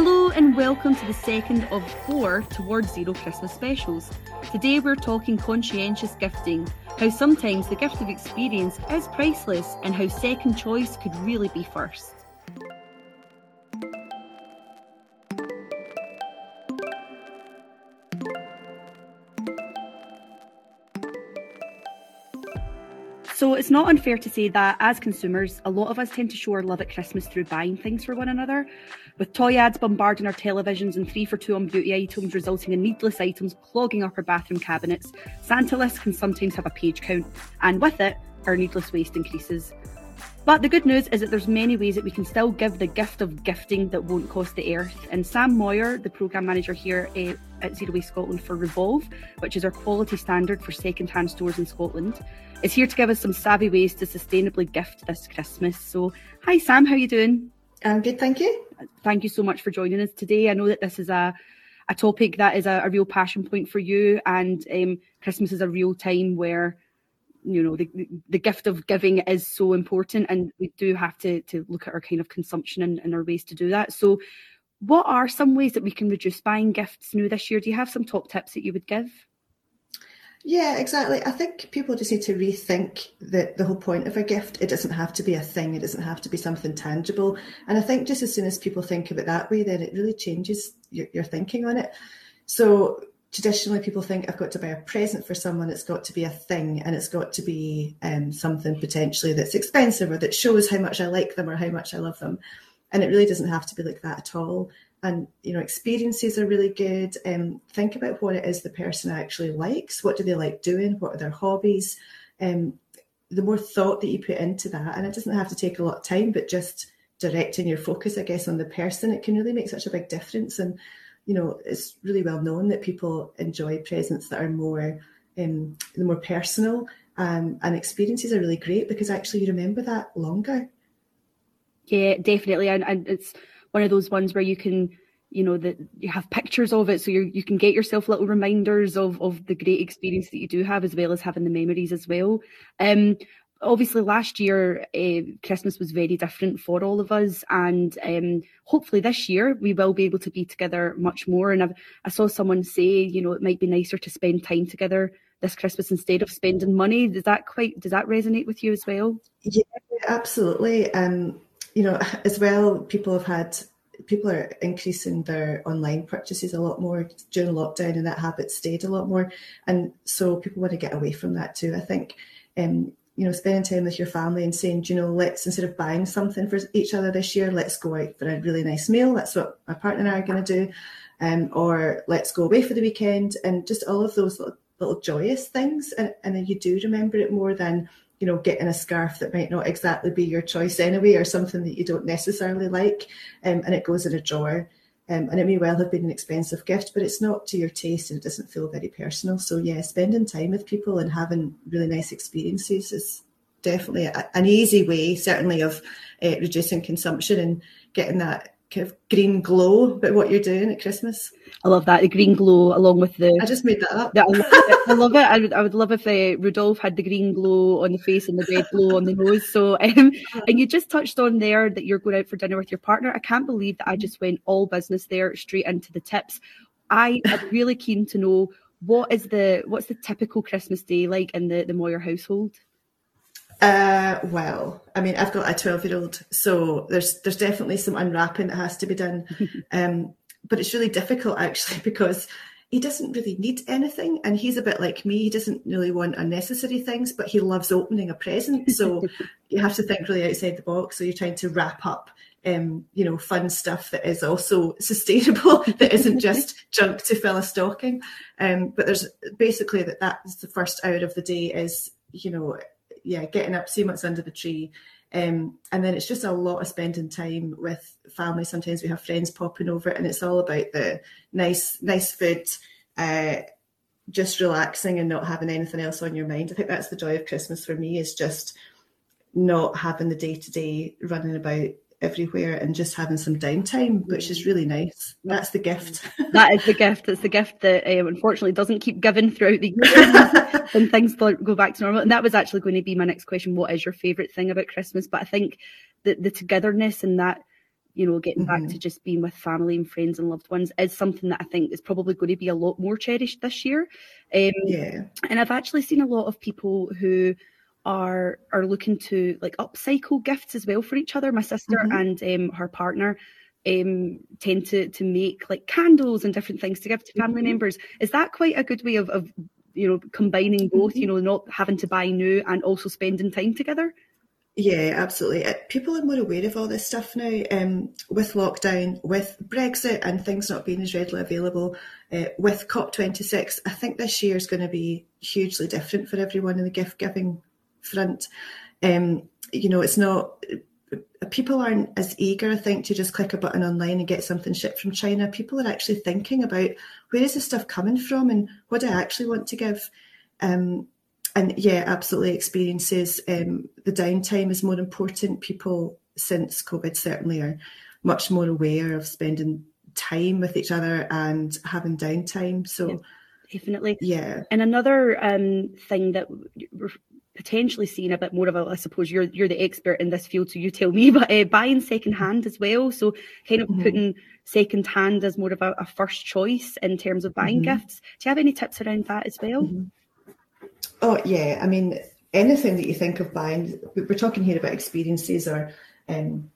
Hello and welcome to the second of four Towards Zero Christmas specials. Today we're talking conscientious gifting, how sometimes the gift of experience is priceless and how second choice could really be first. So it's not unfair to say that as consumers, a lot of us tend to show our love at Christmas through buying things for one another, with toy ads bombarding our televisions and three for two on beauty items resulting in needless items clogging up our bathroom cabinets. Santa lists can sometimes have a page count, and with it, our needless waste increases. But the good news is that there's many ways that we can still give the gift of gifting that won't cost the earth. And Sam Moyer, the programme manager here uh, at Zero Waste Scotland for Revolve, which is our quality standard for second-hand stores in Scotland, is here to give us some savvy ways to sustainably gift this Christmas. So, hi Sam, how are you doing? I'm good, thank you. Thank you so much for joining us today. I know that this is a a topic that is a, a real passion point for you, and um, Christmas is a real time where you know the the gift of giving is so important and we do have to to look at our kind of consumption and, and our ways to do that. So what are some ways that we can reduce buying gifts new this year? Do you have some top tips that you would give? Yeah exactly. I think people just need to rethink the, the whole point of a gift. It doesn't have to be a thing. It doesn't have to be something tangible. And i think just as soon as people think of it that way then it really changes your, your thinking on it. So traditionally people think I've got to buy a present for someone, it's got to be a thing and it's got to be um, something potentially that's expensive or that shows how much I like them or how much I love them. And it really doesn't have to be like that at all. And you know, experiences are really good. Um, think about what it is the person actually likes. What do they like doing? What are their hobbies? Um, the more thought that you put into that, and it doesn't have to take a lot of time, but just directing your focus, I guess, on the person, it can really make such a big difference. And you know, it's really well known that people enjoy presents that are more um, more personal, um, and experiences are really great because actually you remember that longer. Yeah, definitely, and, and it's one of those ones where you can you know that you have pictures of it so you you can get yourself little reminders of of the great experience that you do have as well as having the memories as well um obviously last year uh, christmas was very different for all of us and um, hopefully this year we will be able to be together much more. And I've, i saw someone say you know it might be nicer to spend time together this christmas instead of spending money. Does that quite does that resonate with you as well? Yeah absolutely. Um you know as well people have had people are increasing their online purchases a lot more during lockdown and that habit stayed a lot more. And so people want to get away from that too i think. Um, you know, spending time with your family and saying, you know, let's instead of buying something for each other this year, let's go out for a really nice meal. That's what my partner and I are going to do. Um, or let's go away for the weekend and just all of those little, little joyous things. And, and then you do remember it more than, you know, getting a scarf that might not exactly be your choice anyway, or something that you don't necessarily like. Um, and it goes in a drawer. Um, and it may well have been an expensive gift, but it's not to your taste and it doesn't feel very personal. So, yeah, spending time with people and having really nice experiences is definitely a, an easy way, certainly, of uh, reducing consumption and getting that kind of green glow about what you're doing at Christmas. I love that the green glow along with the. I just made that up. I love it. I, love it. I would, I would love if uh, Rudolph had the green glow on the face and the red glow on the nose. So, um, and you just touched on there that you're going out for dinner with your partner. I can't believe that I just went all business there, straight into the tips. I am really keen to know what is the what's the typical Christmas day like in the the Moyer household. Uh, well, I mean, I've got a twelve-year-old, so there's there's definitely some unwrapping that has to be done. Um, but it's really difficult actually because he doesn't really need anything, and he's a bit like me. He doesn't really want unnecessary things, but he loves opening a present. So you have to think really outside the box. So you're trying to wrap up um, you know, fun stuff that is also sustainable, that isn't just junk to fill a stocking. Um, but there's basically that that's the first hour of the day is, you know, yeah, getting up, seeing what's under the tree. Um, and then it's just a lot of spending time with family. Sometimes we have friends popping over, and it's all about the nice, nice food, uh, just relaxing and not having anything else on your mind. I think that's the joy of Christmas for me is just not having the day to day running about everywhere and just having some downtime, which is really nice. That's the gift. that is the gift. It's the gift that um, unfortunately doesn't keep giving throughout the year when things go back to normal. And that was actually going to be my next question. What is your favourite thing about Christmas? But I think that the togetherness and that you know, getting mm-hmm. back to just being with family and friends and loved ones is something that I think is probably going to be a lot more cherished this year. Um, yeah. And I've actually seen a lot of people who are are looking to like upcycle gifts as well for each other. My sister mm-hmm. and um, her partner um, tend to to make like candles and different things to give to family mm-hmm. members. Is that quite a good way of, of you know combining both? Mm-hmm. You know, not having to buy new and also spending time together. Yeah, absolutely. Uh, people are more aware of all this stuff now. Um, with lockdown, with Brexit and things not being as readily available, uh, with COP26, I think this year is going to be hugely different for everyone in the gift giving front. Um, you know, it's not people aren't as eager, I think, to just click a button online and get something shipped from China. People are actually thinking about where is this stuff coming from and what do I actually want to give. Um, and yeah, absolutely experiences. Um, the downtime is more important. People since COVID certainly are much more aware of spending time with each other and having downtime. So. Yeah, definitely. Yeah. And another um, thing that potentially seeing a bit more of a, I suppose you're you're the expert in this field, so you tell me, but uh, buying second hand as well. So kind of mm-hmm. putting second hand as more of a, a, first choice in terms of buying mm-hmm. gifts. Do you have any tips around that as well? Mm-hmm. Oh yeah, I mean anything that you think of buying. We're talking here about experiences or, um,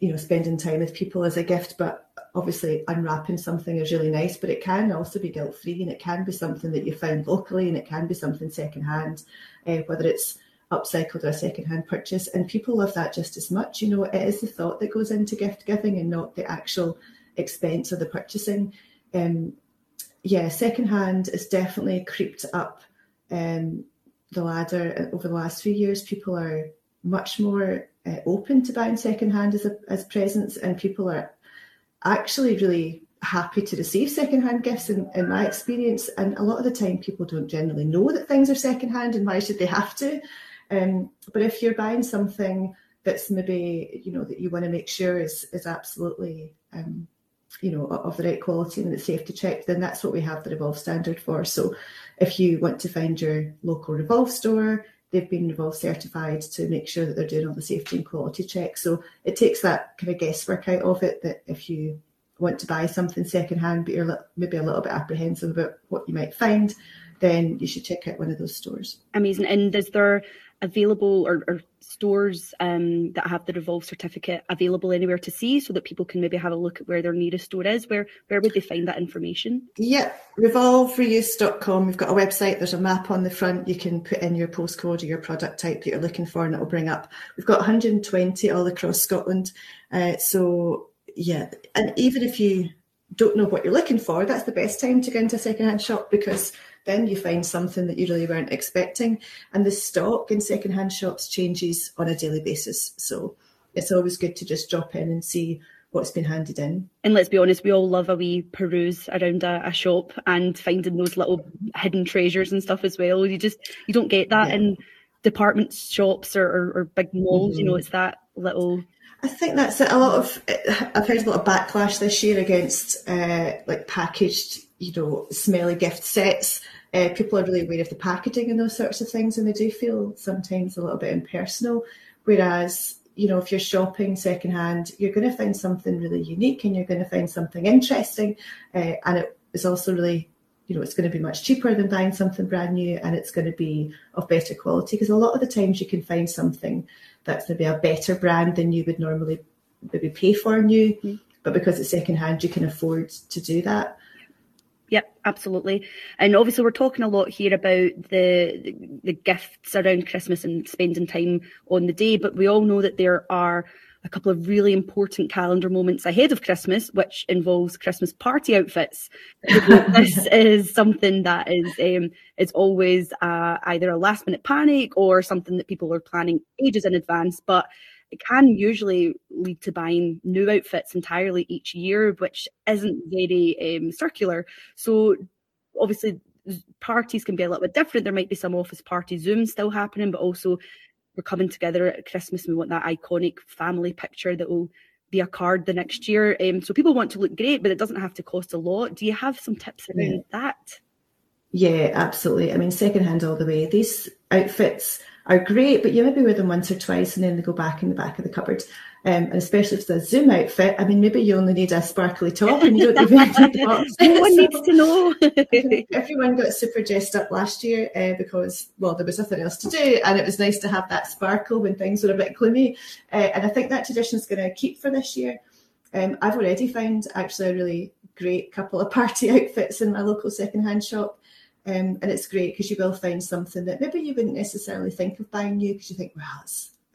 you know, spending time with people as a gift. But obviously, unwrapping something is really nice. But it can also be guilt free, and it can be something that you found locally, and it can be something secondhand, uh, whether it's upcycled or a secondhand purchase. And people love that just as much. You know, it is the thought that goes into gift giving, and not the actual expense of the purchasing. Um, yeah, secondhand is definitely creeped up um, the ladder over the last few years, people are much more uh, open to buying secondhand as, a, as presents, and people are actually really happy to receive secondhand gifts in, in my experience. And a lot of the time, people don't generally know that things are secondhand, and why should they have to? Um, but if you're buying something that's maybe you know that you want to make sure is is absolutely um, you know of the right quality and it's safe to check, then that's what we have the Revolve standard for. So if you want to find your local Revolve store, they've been Revolve certified to make sure that they're doing all the safety and quality checks. So it takes that kind of guesswork out of it that if you want to buy something secondhand, but you're maybe a little bit apprehensive about what you might find, then you should check out one of those stores. Amazing. And is there available or, or stores um, that have the Revolve certificate available anywhere to see so that people can maybe have a look at where their nearest store is? Where where would they find that information? Yeah, revolvereuse.com. We've got a website, there's a map on the front. You can put in your postcode or your product type that you're looking for and it'll bring up. We've got 120 all across Scotland. Uh, so, yeah, and even if you don't know what you're looking for, that's the best time to go into a secondhand shop because then you find something that you really weren't expecting. And the stock in secondhand shops changes on a daily basis. So it's always good to just drop in and see what's been handed in. And let's be honest, we all love a wee peruse around a, a, shop and finding those little hidden treasures and stuff as well. You just you don't get that yeah. in department shops or, or, or big malls. Mm-hmm. You know, mm-hmm. it's that little. I think that's it. A lot of I've heard a lot of backlash this year against uh, like packaged, you know, smelly gift sets uh, people are really aware of the packaging and those sorts of things, and they do feel sometimes a little bit impersonal. Whereas, you know, if you're shopping secondhand, you're going to find something really unique and you're going to find something interesting, uh, and it is also really you know, it's going to be much cheaper than buying something brand new and it's going to be of better quality because a lot of the times you can find something that's maybe a better brand than you would normally maybe pay for new, mm-hmm. but because it's secondhand, you can afford to do that. Yep, absolutely. And obviously, we're talking a lot here about the the gifts around Christmas and spending time on the day, but we all know that there are a couple of really important calendar moments ahead of Christmas, which involves Christmas party outfits. this is something that is um, is always uh, either a last minute panic or something that people are planning ages in advance, but it can usually lead to buying new outfits entirely each year, which isn't very um, circular. So obviously parties can be a little bit different. There might be some office party Zoom still happening, but also we're coming together at Christmas and we want that iconic family picture that will be a card the next year. Um, so people want to look great, but it doesn't have to cost a lot. Do you have some tips around yeah. that? Yeah, absolutely. I mean, secondhand all the way. These outfits are great, but you maybe wear them once or twice and then they go back in the back of the cupboard. Um, and especially if it's a Zoom outfit, I mean, maybe you only need a sparkly top and you don't even need the box. no one so, needs to know. everyone got super dressed up last year uh, because, well, there was nothing else to do, and it was nice to have that sparkle when things were a bit gloomy. Uh, and I think that tradition is going to keep for this year. Um, I've already found actually a really great couple of party outfits in my local secondhand shop. Um, and it's great because you will find something that maybe you wouldn't necessarily think of buying new because you think, well,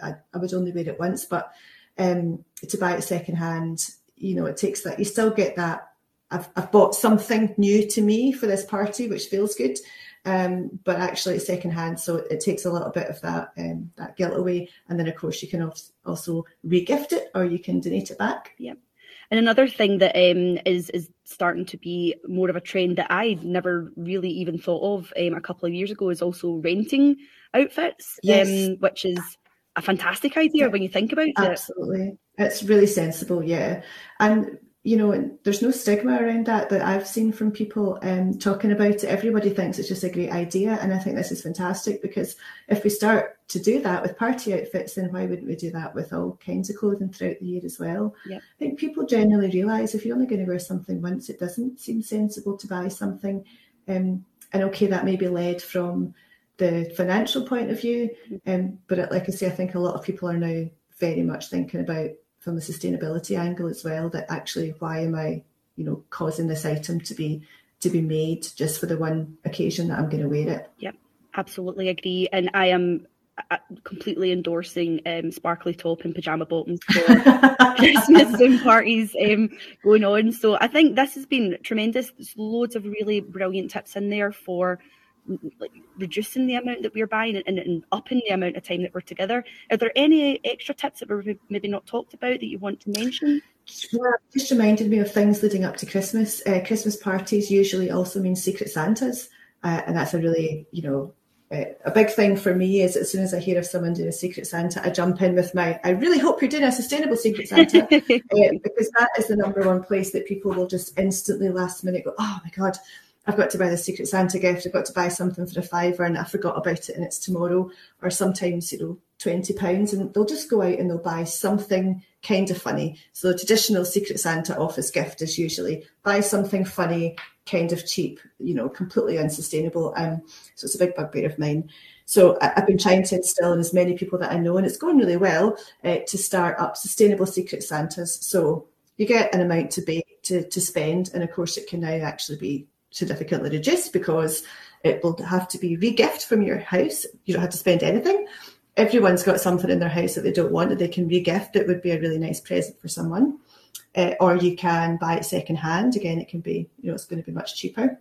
I, I, would only wear it once. But um, to buy it secondhand, you know, it takes that. You still get that. I've, I've bought something new to me for this party, which feels good. Um, but actually it's secondhand, so it, takes a little bit of that um, that guilt away. And then of course you can also re-gift it or you can donate it back. Yep. And another thing that um, is is starting to be more of a trend that I never really even thought of um, a couple of years ago is also renting outfits, yes. um, which is a fantastic idea yeah. when you think about Absolutely. it. Absolutely, it's really sensible, yeah. And you know, there's no stigma around that that I've seen from people um, talking about it. Everybody thinks it's just a great idea, and I think this is fantastic because if we start to do that with party outfits, then why wouldn't we do that with all kinds of clothing throughout the year as well? Yep. I think people generally realise if you're only going to wear something once, it doesn't seem sensible to buy something. Um, and okay, that may be led from the financial point of view, mm-hmm. um, but it, like I say, I think a lot of people are now very much thinking about from a sustainability angle as well that actually why am I, you know, causing this item to be to be made just for the one occasion that I'm going to wear it. Yep, absolutely agree. And I am uh, completely endorsing um, sparkly top and pajama bottoms for Christmas Zoom parties um, going on. So I think this has been tremendous. There's loads of really brilliant tips in there for like reducing the amount that we're buying and, and, upping the amount of time that we're together. Are there any extra tips that we've maybe not talked about that you want to mention? Well, just reminded me of things leading up to Christmas. Uh, Christmas parties usually also mean Secret Santas, uh, and that's a really, you know, uh, a big thing for me is as soon as I hear of someone doing a Secret Santa, I jump in with my, I really hope you're doing a sustainable Secret Santa, uh, because that is the number one place that people will just instantly last minute go, oh my God, I've got to buy the Secret Santa gift, I've got to buy something for a fiver and I forgot about it and it's tomorrow, or sometimes, you know, twenty pounds, and they'll just go out and they'll buy something kind of funny. So the traditional Secret Santa office gift is usually buy something funny, kind of cheap, you know, completely unsustainable. Um, so it's a big bugbear of mine. So I've been trying to instill in as many people that I know, and it's going really well, uh, to start up sustainable Secret Santas. So you get an amount to be to, to spend, and of course it can now actually be significantly reduced because it will have to be re-gift from your house. You don't have to spend anything. Everyone's got something in their house that they don't want that they can re-gift. It would be a really nice present for someone. Uh, or you can buy it second hand. Again, it can be, you know, it's going to be much cheaper.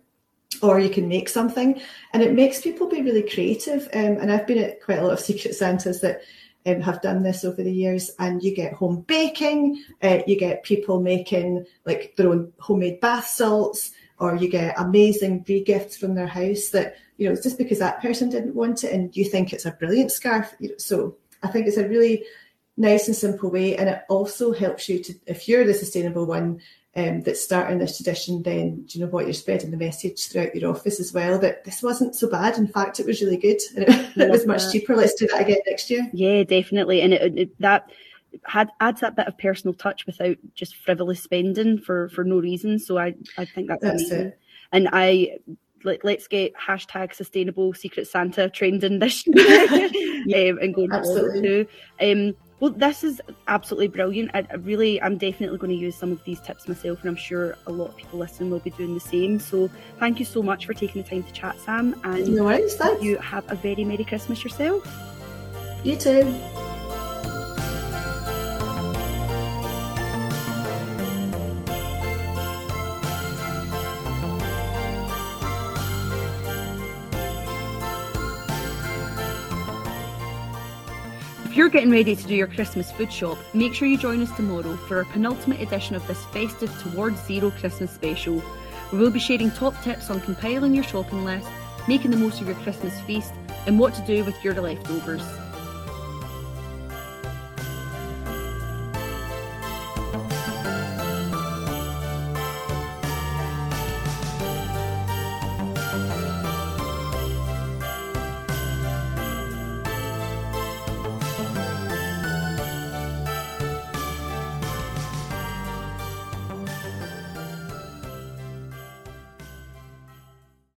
Or you can make something, and it makes people be really creative. Um, and I've been at quite a lot of Secret Santas that um, have done this over the years, and you get home baking, uh, you get people making like their own homemade bath salts, or you get amazing re-gifts from their house that you know it's just because that person didn't want it and you think it's a brilliant scarf so i think it's a really nice and simple way. And it also helps you to if you're the sustainable one um, that's starting this tradition then do you know what you're spreading the message throughout your office as well that this wasn't so bad. In fact it was really good and it, it was much that. cheaper. Let's do that again next year. Yeah definitely. And it, it, that had adds that bit of personal touch without just frivolous spending for for no reason. So I I think that's, that's amazing. It. And I like let's get hashtag sustainable Secret Santa trending this year um, and going forward too. Um, well, this is absolutely brilliant. I, I, really, I'm definitely going to use some of these tips myself, and I'm sure a lot of people listening will be doing the same. So, thank you so much for taking the time to chat, Sam. And no worries, you have a very Merry Christmas yourself. You too. You're getting ready to do your Christmas food shop, make sure you join us tomorrow for our penultimate edition of this festive Towards Zero Christmas special. We will be sharing top tips on compiling your shopping list, making the most of your Christmas feast, and what to do with your leftovers.